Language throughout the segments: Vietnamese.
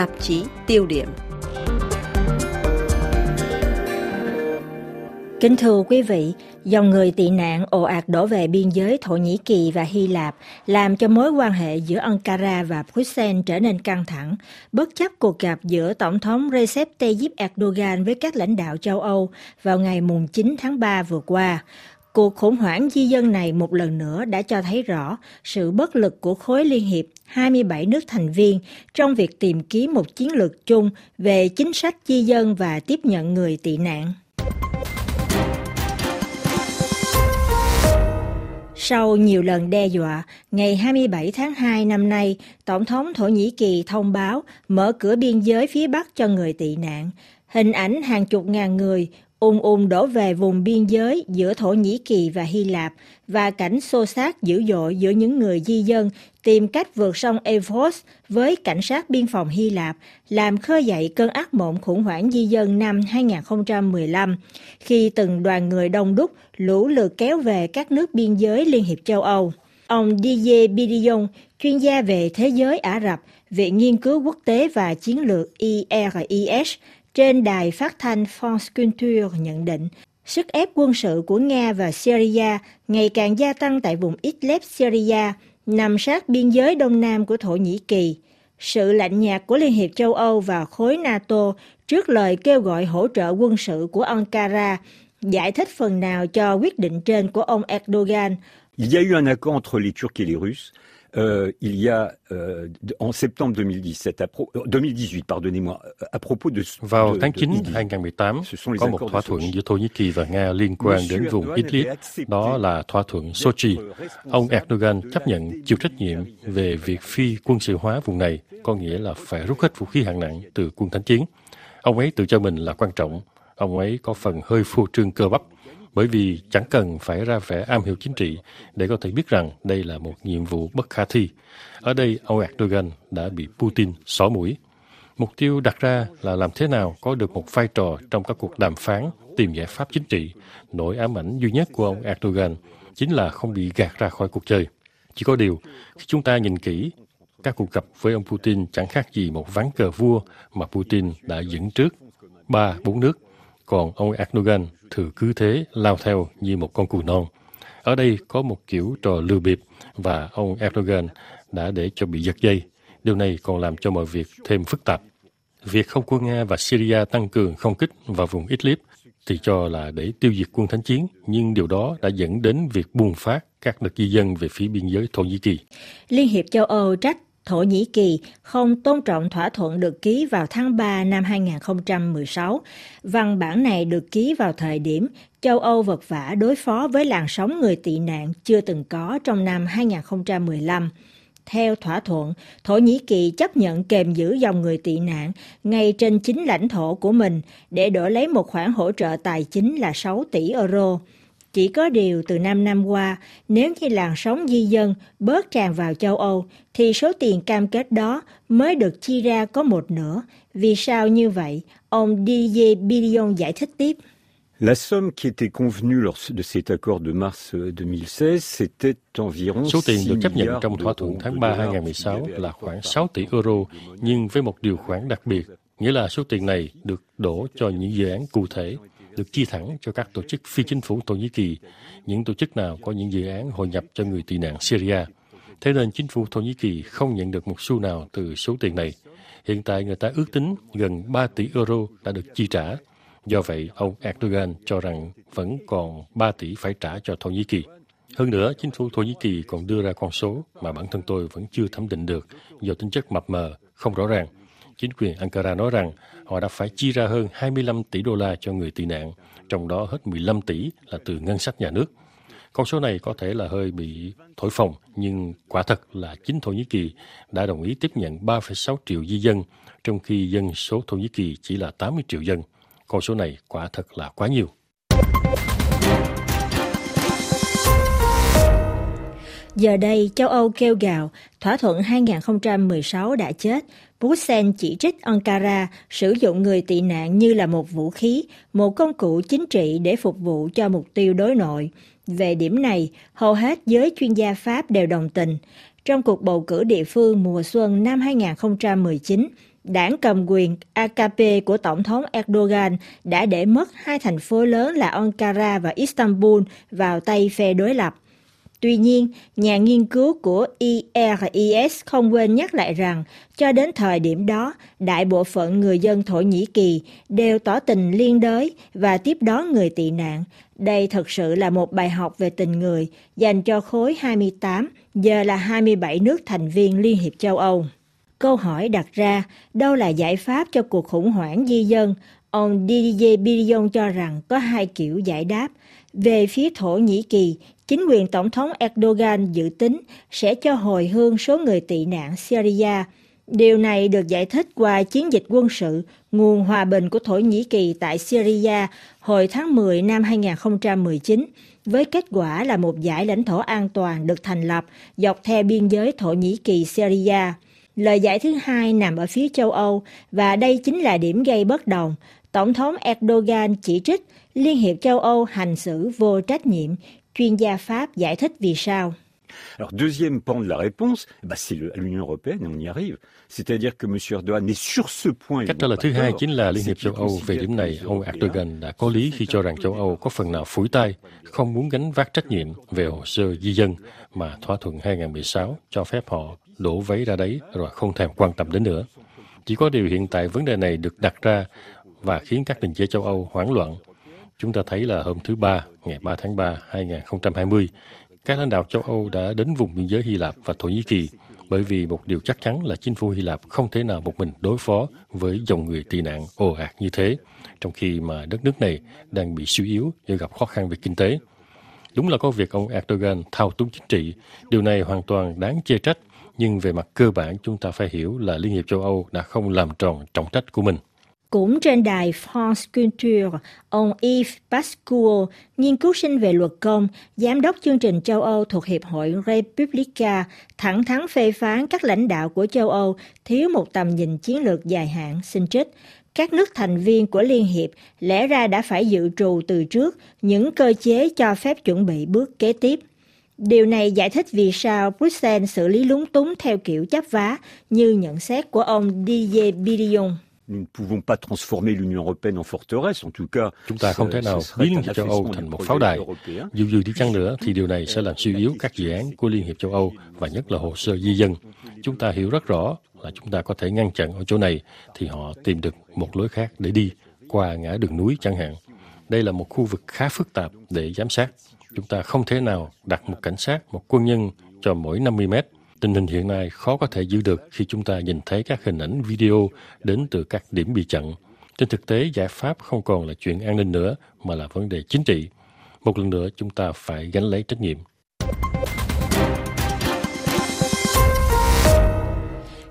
tạp chí tiêu điểm. Kính thưa quý vị, dòng người tị nạn ồ ạt đổ về biên giới Thổ Nhĩ Kỳ và Hy Lạp làm cho mối quan hệ giữa Ankara và Bruxelles trở nên căng thẳng, bất chấp cuộc gặp giữa Tổng thống Recep Tayyip Erdogan với các lãnh đạo châu Âu vào ngày 9 tháng 3 vừa qua. Cuộc khủng hoảng di dân này một lần nữa đã cho thấy rõ sự bất lực của khối liên hiệp 27 nước thành viên trong việc tìm kiếm một chiến lược chung về chính sách di dân và tiếp nhận người tị nạn. Sau nhiều lần đe dọa, ngày 27 tháng 2 năm nay, Tổng thống Thổ Nhĩ Kỳ thông báo mở cửa biên giới phía Bắc cho người tị nạn. Hình ảnh hàng chục ngàn người ùn ùn đổ về vùng biên giới giữa Thổ Nhĩ Kỳ và Hy Lạp và cảnh xô xát dữ dội giữa những người di dân tìm cách vượt sông Evros với cảnh sát biên phòng Hy Lạp làm khơi dậy cơn ác mộng khủng hoảng di dân năm 2015 khi từng đoàn người đông đúc lũ lượt kéo về các nước biên giới Liên hiệp châu Âu. Ông DJ Bidion, chuyên gia về thế giới Ả Rập, Viện Nghiên cứu Quốc tế và Chiến lược IRIS, trên đài phát thanh France Culture nhận định, sức ép quân sự của Nga và Syria ngày càng gia tăng tại vùng Idlib, Syria, nằm sát biên giới đông nam của Thổ Nhĩ Kỳ. Sự lạnh nhạt của Liên hiệp châu Âu và khối NATO trước lời kêu gọi hỗ trợ quân sự của Ankara giải thích phần nào cho quyết định trên của ông Erdogan. Il y a eu un accord entre les Turcs et les Russes Euh, il y a euh, en septembre 2017, à pro, 2018, euh, pardonnez-moi, à propos de vào tháng 9 2018 có một thỏa thuận giữa Thổ Nhĩ Kỳ và Nga liên quan đến vùng Idlib, đó là thỏa thuận Sochi. Ông Erdogan chấp nhận chịu trách nhiệm về việc phi quân sự hóa vùng này, có nghĩa là phải rút hết vũ khí hạng nặng từ quân thánh chiến. Ông ấy tự cho mình là quan trọng, ông ấy có phần hơi phô trương cơ bắp bởi vì chẳng cần phải ra vẻ am hiểu chính trị để có thể biết rằng đây là một nhiệm vụ bất khả thi. Ở đây, ông Erdogan đã bị Putin xỏ mũi. Mục tiêu đặt ra là làm thế nào có được một vai trò trong các cuộc đàm phán tìm giải pháp chính trị. Nỗi ám ảnh duy nhất của ông Erdogan chính là không bị gạt ra khỏi cuộc chơi. Chỉ có điều, khi chúng ta nhìn kỹ, các cuộc gặp với ông Putin chẳng khác gì một ván cờ vua mà Putin đã dẫn trước ba bốn nước còn ông Erdogan thử cứ thế lao theo như một con cừu non. Ở đây có một kiểu trò lừa bịp và ông Erdogan đã để cho bị giật dây. Điều này còn làm cho mọi việc thêm phức tạp. Việc không quân Nga và Syria tăng cường không kích vào vùng Idlib thì cho là để tiêu diệt quân thánh chiến, nhưng điều đó đã dẫn đến việc bùng phát các đợt di dân về phía biên giới Thổ Nhĩ Kỳ. Liên hiệp châu Âu trách Thổ Nhĩ Kỳ không tôn trọng thỏa thuận được ký vào tháng 3 năm 2016. Văn bản này được ký vào thời điểm châu Âu vật vã đối phó với làn sóng người tị nạn chưa từng có trong năm 2015. Theo thỏa thuận, Thổ Nhĩ Kỳ chấp nhận kềm giữ dòng người tị nạn ngay trên chính lãnh thổ của mình để đổi lấy một khoản hỗ trợ tài chính là 6 tỷ euro. Chỉ có điều từ 5 năm qua, nếu như làn sóng di dân bớt tràn vào châu Âu, thì số tiền cam kết đó mới được chi ra có một nửa. Vì sao như vậy? Ông Didier Billion giải thích tiếp. La somme qui était convenue lors de cet accord de mars 2016, c'était environ Số tiền được chấp nhận trong thỏa thuận tháng 3 2016 là khoảng 6 tỷ euro, nhưng với một điều khoản đặc biệt, nghĩa là số tiền này được đổ cho những dự án cụ thể được chi thẳng cho các tổ chức phi chính phủ Thổ Nhĩ Kỳ, những tổ chức nào có những dự án hội nhập cho người tị nạn Syria. Thế nên chính phủ Thổ Nhĩ Kỳ không nhận được một xu nào từ số tiền này. Hiện tại người ta ước tính gần 3 tỷ euro đã được chi trả. Do vậy, ông Erdogan cho rằng vẫn còn 3 tỷ phải trả cho Thổ Nhĩ Kỳ. Hơn nữa, chính phủ Thổ Nhĩ Kỳ còn đưa ra con số mà bản thân tôi vẫn chưa thẩm định được do tính chất mập mờ, không rõ ràng. Chính quyền Ankara nói rằng họ đã phải chi ra hơn 25 tỷ đô la cho người tị nạn, trong đó hết 15 tỷ là từ ngân sách nhà nước. Con số này có thể là hơi bị thổi phồng, nhưng quả thật là chính Thổ Nhĩ Kỳ đã đồng ý tiếp nhận 3,6 triệu di dân, trong khi dân số Thổ Nhĩ Kỳ chỉ là 80 triệu dân. Con số này quả thật là quá nhiều. Giờ đây, châu Âu kêu gào, thỏa thuận 2016 đã chết. Bruxelles chỉ trích Ankara sử dụng người tị nạn như là một vũ khí, một công cụ chính trị để phục vụ cho mục tiêu đối nội. Về điểm này, hầu hết giới chuyên gia Pháp đều đồng tình. Trong cuộc bầu cử địa phương mùa xuân năm 2019, đảng cầm quyền AKP của Tổng thống Erdogan đã để mất hai thành phố lớn là Ankara và Istanbul vào tay phe đối lập. Tuy nhiên, nhà nghiên cứu của IRIS không quên nhắc lại rằng, cho đến thời điểm đó, đại bộ phận người dân Thổ Nhĩ Kỳ đều tỏ tình liên đới và tiếp đón người tị nạn. Đây thực sự là một bài học về tình người dành cho khối 28, giờ là 27 nước thành viên Liên hiệp châu Âu. Câu hỏi đặt ra, đâu là giải pháp cho cuộc khủng hoảng di dân? Ông Didier Birion cho rằng có hai kiểu giải đáp. Về phía Thổ Nhĩ Kỳ, chính quyền Tổng thống Erdogan dự tính sẽ cho hồi hương số người tị nạn Syria. Điều này được giải thích qua chiến dịch quân sự nguồn hòa bình của Thổ Nhĩ Kỳ tại Syria hồi tháng 10 năm 2019, với kết quả là một giải lãnh thổ an toàn được thành lập dọc theo biên giới Thổ Nhĩ Kỳ-Syria. Lời giải thứ hai nằm ở phía châu Âu và đây chính là điểm gây bất đồng. Tổng thống Erdogan chỉ trích Liên hiệp châu Âu hành xử vô trách nhiệm, chuyên gia Pháp giải thích vì sao. Alors, deuxième pan de la réponse, bah, c'est l'Union européenne, et on y arrive. C'est-à-dire que M. Erdogan est sur ce point... Cách trả lời thứ hai chính là Liên hiệp châu Âu. Về điểm này, ông Erdogan đã có lý khi cho rằng châu Âu có phần nào phủi tay, không muốn gánh vác trách nhiệm về hồ sơ di dân mà thỏa thuận 2016 cho phép họ đổ váy ra đấy rồi không thèm quan tâm đến nữa. Chỉ có điều hiện tại vấn đề này được đặt ra và khiến các đình chế châu Âu hoảng loạn. Chúng ta thấy là hôm thứ Ba, ngày 3 tháng 3, 2020, các lãnh đạo châu Âu đã đến vùng biên giới Hy Lạp và Thổ Nhĩ Kỳ bởi vì một điều chắc chắn là chính phủ Hy Lạp không thể nào một mình đối phó với dòng người tị nạn ồ ạt như thế, trong khi mà đất nước này đang bị suy yếu do gặp khó khăn về kinh tế. Đúng là có việc ông Erdogan thao túng chính trị, điều này hoàn toàn đáng chê trách, nhưng về mặt cơ bản chúng ta phải hiểu là Liên hiệp châu Âu đã không làm tròn trọng trách của mình. Cũng trên đài France Culture, ông Yves Pascual, nghiên cứu sinh về luật công, giám đốc chương trình châu Âu thuộc Hiệp hội Republica, thẳng thắn phê phán các lãnh đạo của châu Âu thiếu một tầm nhìn chiến lược dài hạn, xin trích. Các nước thành viên của Liên Hiệp lẽ ra đã phải dự trù từ trước những cơ chế cho phép chuẩn bị bước kế tiếp. Điều này giải thích vì sao Bruxelles xử lý lúng túng theo kiểu chấp vá như nhận xét của ông Didier Birion. Nous ne pouvons pas transformer l'Union européenne en forteresse, en tout cas. Chúng ta không thể nào biến Liên hiệp châu Âu thành một pháo đài. Dù dù đi chăng nữa thì điều này sẽ làm suy yếu các dự án của Liên hiệp châu Âu và nhất là hồ sơ di dân. Chúng ta hiểu rất rõ là chúng ta có thể ngăn chặn ở chỗ này thì họ tìm được một lối khác để đi qua ngã đường núi chẳng hạn. Đây là một khu vực khá phức tạp để giám sát. Chúng ta không thể nào đặt một cảnh sát, một quân nhân cho mỗi 50 mét Tình hình hiện nay khó có thể giữ được khi chúng ta nhìn thấy các hình ảnh video đến từ các điểm bị chặn. Trên thực tế, giải pháp không còn là chuyện an ninh nữa, mà là vấn đề chính trị. Một lần nữa, chúng ta phải gánh lấy trách nhiệm.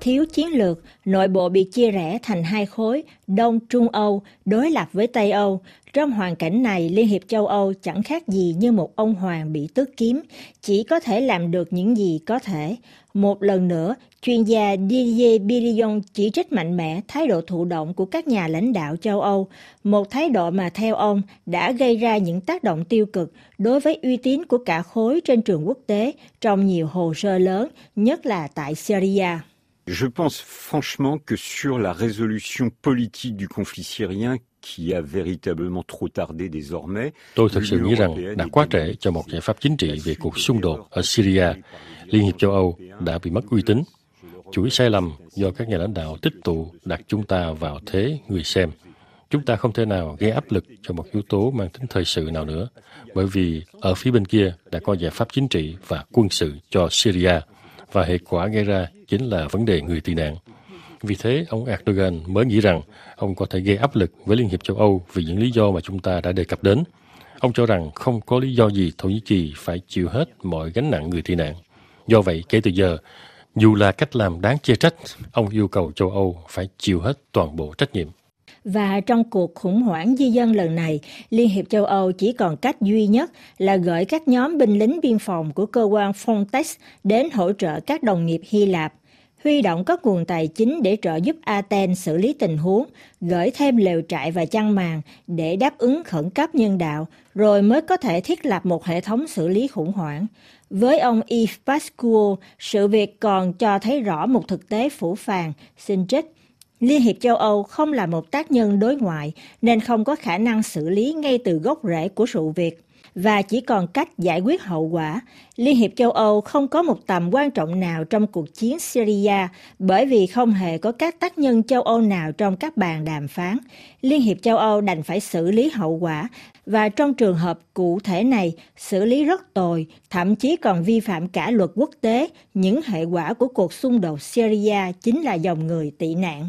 Thiếu chiến lược, nội bộ bị chia rẽ thành hai khối, Đông Trung Âu đối lập với Tây Âu. Trong hoàn cảnh này, Liên hiệp châu Âu chẳng khác gì như một ông hoàng bị tước kiếm, chỉ có thể làm được những gì có thể. Một lần nữa, chuyên gia Didier Birion chỉ trích mạnh mẽ thái độ thụ động của các nhà lãnh đạo châu Âu, một thái độ mà theo ông đã gây ra những tác động tiêu cực đối với uy tín của cả khối trên trường quốc tế trong nhiều hồ sơ lớn, nhất là tại Syria. Je pense franchement que sur la résolution politique du conflit syrien qui a véritablement trop tardé désormais. Tôi thực sự nghĩ rằng đã quá trễ cho một giải pháp chính trị về cuộc xung đột ở Syria. Liên hiệp châu Âu đã bị mất uy tín. Chuỗi sai lầm do các nhà lãnh đạo tích tụ đặt chúng ta vào thế người xem. Chúng ta không thể nào gây áp lực cho một yếu tố mang tính thời sự nào nữa, bởi vì ở phía bên kia đã có giải pháp chính trị và quân sự cho Syria và hệ quả gây ra chính là vấn đề người tị nạn. Vì thế, ông Erdogan mới nghĩ rằng ông có thể gây áp lực với Liên hiệp châu Âu vì những lý do mà chúng ta đã đề cập đến. Ông cho rằng không có lý do gì Thổ Nhĩ Kỳ phải chịu hết mọi gánh nặng người tị nạn. Do vậy, kể từ giờ, dù là cách làm đáng chê trách, ông yêu cầu châu Âu phải chịu hết toàn bộ trách nhiệm. Và trong cuộc khủng hoảng di dân lần này, Liên hiệp châu Âu chỉ còn cách duy nhất là gửi các nhóm binh lính biên phòng của cơ quan Frontex đến hỗ trợ các đồng nghiệp Hy Lạp, huy động các nguồn tài chính để trợ giúp Athens xử lý tình huống, gửi thêm lều trại và chăn màn để đáp ứng khẩn cấp nhân đạo, rồi mới có thể thiết lập một hệ thống xử lý khủng hoảng. Với ông Yves Pascual, sự việc còn cho thấy rõ một thực tế phủ phàng, xin trích Liên hiệp châu Âu không là một tác nhân đối ngoại nên không có khả năng xử lý ngay từ gốc rễ của sự việc và chỉ còn cách giải quyết hậu quả. Liên hiệp châu Âu không có một tầm quan trọng nào trong cuộc chiến Syria bởi vì không hề có các tác nhân châu Âu nào trong các bàn đàm phán. Liên hiệp châu Âu đành phải xử lý hậu quả và trong trường hợp cụ thể này xử lý rất tồi, thậm chí còn vi phạm cả luật quốc tế. Những hệ quả của cuộc xung đột Syria chính là dòng người tị nạn.